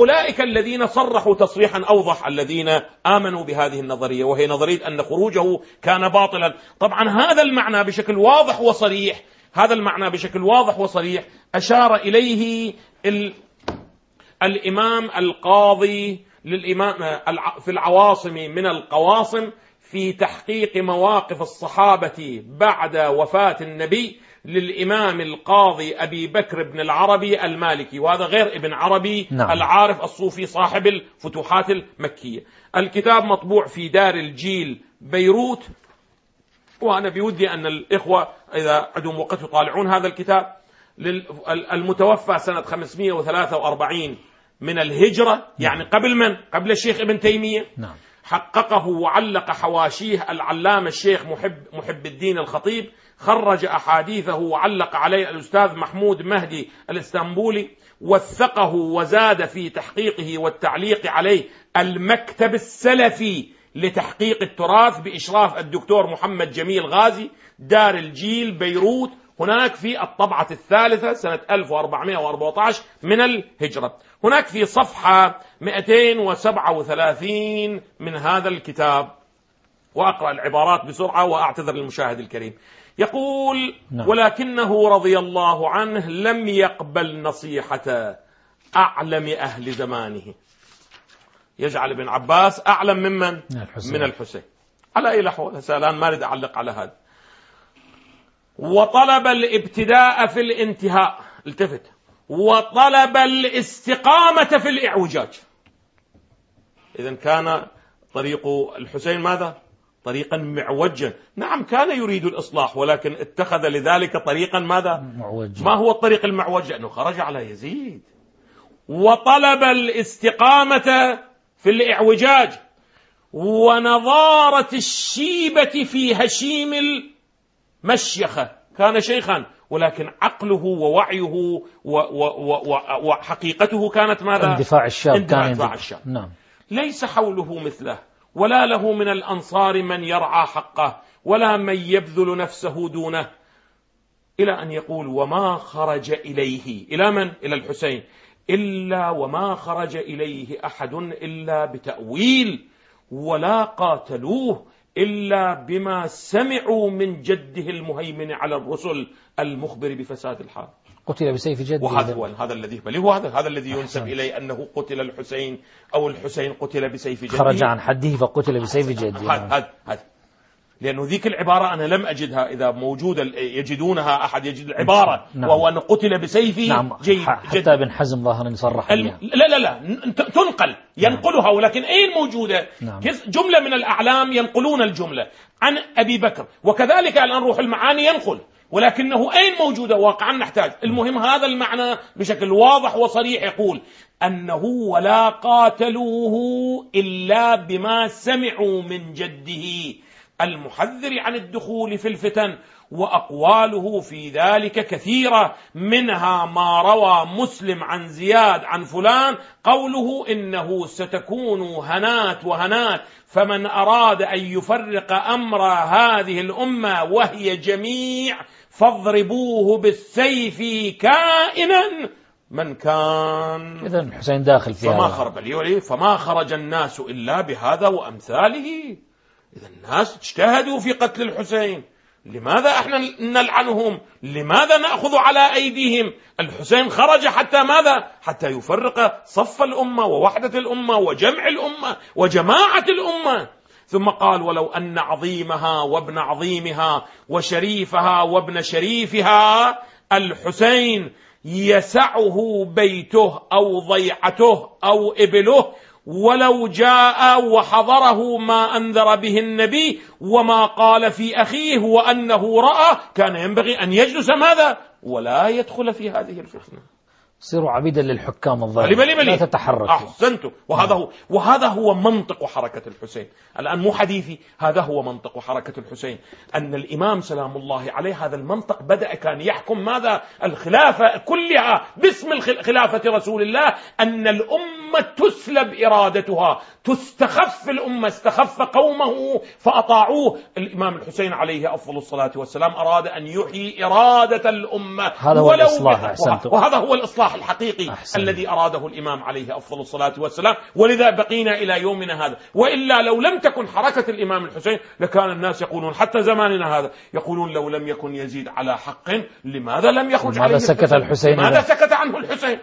أولئك الذين صرحوا تصريحا أوضح الذين آمنوا بهذه النظرية وهي نظرية أن خروجه كان باطلا. طبعا هذا المعنى بشكل واضح وصريح هذا المعنى بشكل واضح وصريح أشار إليه الإمام القاضي للإمام في العواصم من القواصم في تحقيق مواقف الصحابة بعد وفاة النبي للإمام القاضي أبي بكر بن العربي المالكي وهذا غير ابن عربي نعم. العارف الصوفي صاحب الفتوحات المكية الكتاب مطبوع في دار الجيل بيروت وأنا بودي أن الإخوة إذا عندهم وقت يطالعون هذا الكتاب المتوفى سنة 543 من الهجرة يعني قبل من؟ قبل الشيخ ابن تيمية نعم. حققه وعلق حواشيه العلامة الشيخ محب, محب الدين الخطيب خرج أحاديثه وعلق عليه الأستاذ محمود مهدي الإسطنبولي وثقه وزاد في تحقيقه والتعليق عليه المكتب السلفي لتحقيق التراث بإشراف الدكتور محمد جميل غازي دار الجيل بيروت هناك في الطبعة الثالثة سنة 1414 من الهجرة. هناك في صفحة 237 من هذا الكتاب. وأقرأ العبارات بسرعة وأعتذر للمشاهد الكريم. يقول نعم. ولكنه رضي الله عنه لم يقبل نصيحة أعلم أهل زمانه. يجعل ابن عباس أعلم ممن؟ الحسين. من الحسين. على أي لحظة الآن ما أريد أعلق على هذا. وطلب الابتداء في الانتهاء. التفت. وطلب الاستقامة في الإعوجاج. إذا كان طريق الحسين ماذا؟ طريقا معوجا. نعم كان يريد الإصلاح ولكن اتخذ لذلك طريقا ماذا؟ معوجا. ما هو الطريق المعوج؟ لأنه خرج على يزيد. وطلب الاستقامة في الإعوجاج. ونظارة الشيبة في هشيم المشيخة. كان شيخا ولكن عقله ووعيه وحقيقته كانت ماذا؟ اندفاع الشاب اندفاع, اندفاع الشاب. نعم. ليس حوله مثله. ولا له من الأنصار من يرعى حقه ولا من يبذل نفسه دونه إلى أن يقول وما خرج إليه إلى من؟ إلى الحسين إلا وما خرج إليه أحد إلا بتأويل ولا قاتلوه إلا بما سمعوا من جده المهيمن على الرسل المخبر بفساد الحال. قتل بسيف جده. وهذا هو هذا الذي بل هو هذا هذا الذي ينسب إليه أنه قتل الحسين أو الحسين قتل بسيف جده. خرج عن حده فقتل بسيف جده. هذا هذا. لأنه ذيك العبارة أنا لم أجدها إذا موجودة يجدونها أحد يجد العبارة نعم. وهو أنه قتل بسيفه نعم. جيد حتى جد. ابن حزم ظاهرا يصرح ال... لا لا لا تنقل ينقلها ولكن أين موجودة نعم. جملة من الأعلام ينقلون الجملة عن أبي بكر وكذلك الآن روح المعاني ينقل ولكنه أين موجودة واقعا نحتاج المهم هذا المعنى بشكل واضح وصريح يقول أنه ولا قاتلوه إلا بما سمعوا من جده المحذر عن الدخول في الفتن وأقواله في ذلك كثيرة منها ما روى مسلم عن زياد عن فلان قوله إنه ستكون هنات وهنات فمن أراد أن يفرق أمر هذه الأمة وهي جميع فاضربوه بالسيف كائنا من كان. إذا حسين داخل فيها فما خرج فما خرج الناس إلا بهذا وأمثاله. إذا الناس اجتهدوا في قتل الحسين. لماذا إحنا نلعنهم؟ لماذا نأخذ على أيديهم؟ الحسين خرج حتى ماذا؟ حتى يفرق صف الأمة ووحدة الأمة وجمع الأمة وجماعة الأمة. ثم قال ولو أن عظيمها وابن عظيمها وشريفها وابن شريفها الحسين يسعه بيته أو ضيعته أو إبله ولو جاء وحضره ما أنذر به النبي وما قال في أخيه وأنه رأى كان ينبغي أن يجلس ماذا؟ ولا يدخل في هذه الفتنة. صيروا عبيدا للحكام الظالمين لا تتحرك أحسنتم. وهذا هو وهذا هو منطق حركة الحسين. الآن مو حديثي هذا هو منطق حركة الحسين. أن الإمام سلام الله عليه هذا المنطق بدأ كان يحكم ماذا؟ الخلافة كلها باسم خلافة رسول الله أن الأمة الأمة تسلب إرادتها. تستخف الأمة استخف قومه فأطاعوه. الإمام الحسين عليه أفضل الصلاة والسلام أراد أن يحيي إرادة الأمة. هذا هو الإصلاح. وهذا هو الإصلاح الحقيقي أحسن. الذي أراده الإمام عليه أفضل الصلاة والسلام. ولذا بقينا إلى يومنا هذا. وإلا لو لم تكن حركة الإمام الحسين لكان الناس يقولون حتى زماننا هذا يقولون لو لم يكن يزيد على حق لماذا لم يخرج عليه سكت الحسين؟ لماذا سكت عنه الحسين؟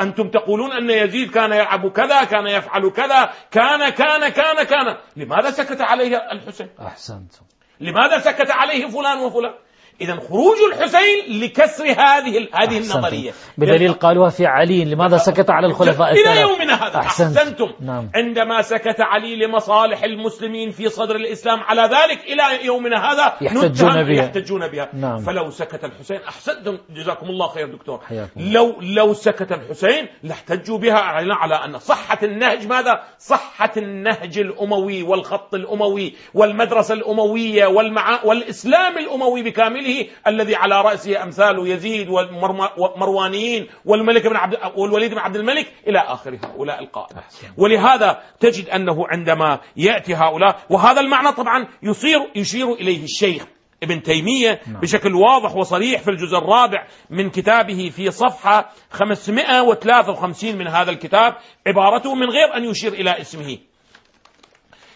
أنتم تقولون أن يزيد كان يلعب كذا كان يفعل كذا كان كان كان كان. لماذا سكت عليه الحسين؟ أحسنتم. لماذا سكت عليه فلان وفلان؟ إذا خروج الحسين لكسر هذه هذه النظرية. بدليل قالوها في علي لماذا سكت على الخلفاء الثلاثة؟ إلى يومنا هذا. أحسنت. أحسنتم. نعم. عندما سكت علي لمصالح المسلمين في صدر الإسلام على ذلك إلى يومنا هذا يحتجون بها. يحتجون بها. نعم. فلو سكت الحسين أحسنتم. جزاكم الله خير دكتور. لو لو سكت الحسين لاحتجوا بها على أن صحة النهج ماذا؟ صحة النهج الأموي والخط الأموي والمدرسة الأموية والمع... والإسلام الأموي بكامله قبيله الذي على رأسه أمثال يزيد والمروانيين والملك بن عبد والوليد بن عبد الملك إلى آخر هؤلاء القادة. ولهذا تجد أنه عندما يأتي هؤلاء وهذا المعنى طبعا يصير يشير إليه الشيخ ابن تيمية نعم. بشكل واضح وصريح في الجزء الرابع من كتابه في صفحة 553 من هذا الكتاب عبارته من غير أن يشير إلى اسمه.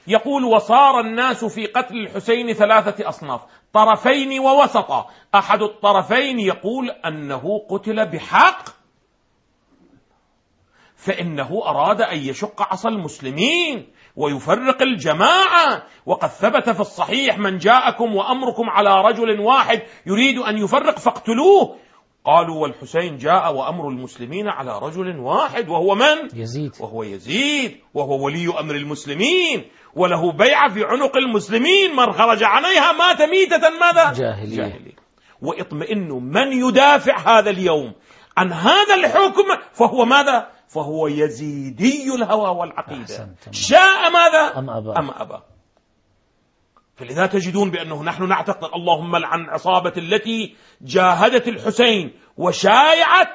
يقول وصار الناس في قتل الحسين ثلاثة أصناف طرفين ووسطا. أحد الطرفين يقول أنه قتل بحق. فإنه أراد أن يشق عصا المسلمين ويفرق الجماعة. وقد ثبت في الصحيح من جاءكم وأمركم على رجل واحد يريد أن يفرق فاقتلوه. قالوا والحسين جاء وأمر المسلمين على رجل واحد وهو من؟ يزيد وهو يزيد وهو ولي أمر المسلمين وله بيعة في عنق المسلمين من خرج عليها مات ميتة ماذا؟ جاهلية, جاهلية. واطمئنوا من يدافع هذا اليوم عن هذا الحكم فهو ماذا؟ فهو يزيدي الهوى والعقيدة شاء ماذا؟ أم أبى أم أبى فلذا تجدون بأنه نحن نعتقد اللهم لعن عصابة التي جاهدت الحسين وشايعت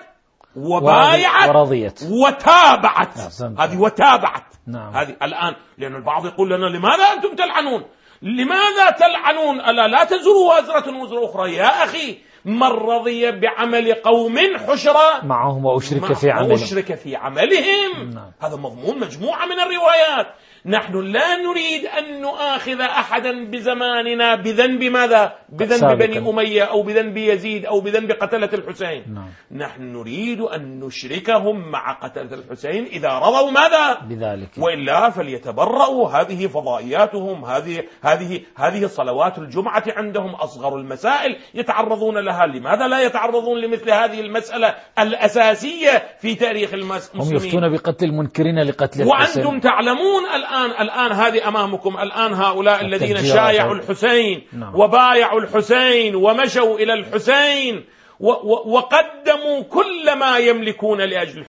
وبايعت ورضيت. وتابعت. هذه وتابعت. نعم. هذه الآن لأن البعض يقول لنا لماذا أنتم تلعنون؟ لماذا تلعنون؟ ألا لا تزروا وزرة وزر أخرى؟ يا أخي من رضي بعمل قوم حشرا معهم وأشرك في عملهم. وأشرك في عملهم. نعم. هذا مضمون مجموعة من الروايات. نحن لا نريد أن نؤاخذ أحدا بزماننا بذنب ماذا؟ بذنب بني أمية أو بذنب يزيد أو بذنب قتلة الحسين. نعم. نحن نريد أن نشركهم مع قتلة الحسين إذا رضوا ماذا؟ بذلك. وإلا فليتبرأوا هذه فضائياتهم هذه هذه هذه صلوات الجمعة عندهم أصغر المسائل يتعرضون لها لماذا لا يتعرضون لمثل هذه المسألة الأساسية في تاريخ المسلمين هم يفتون بقتل المنكرين لقتل الحسين. وأنتم تعلمون الآن الآن الآن هذه أمامكم الآن هؤلاء الذين شايعوا الحسين نعم. وبايعوا الحسين ومشوا إلى الحسين وقدموا كل ما يملكون لأجل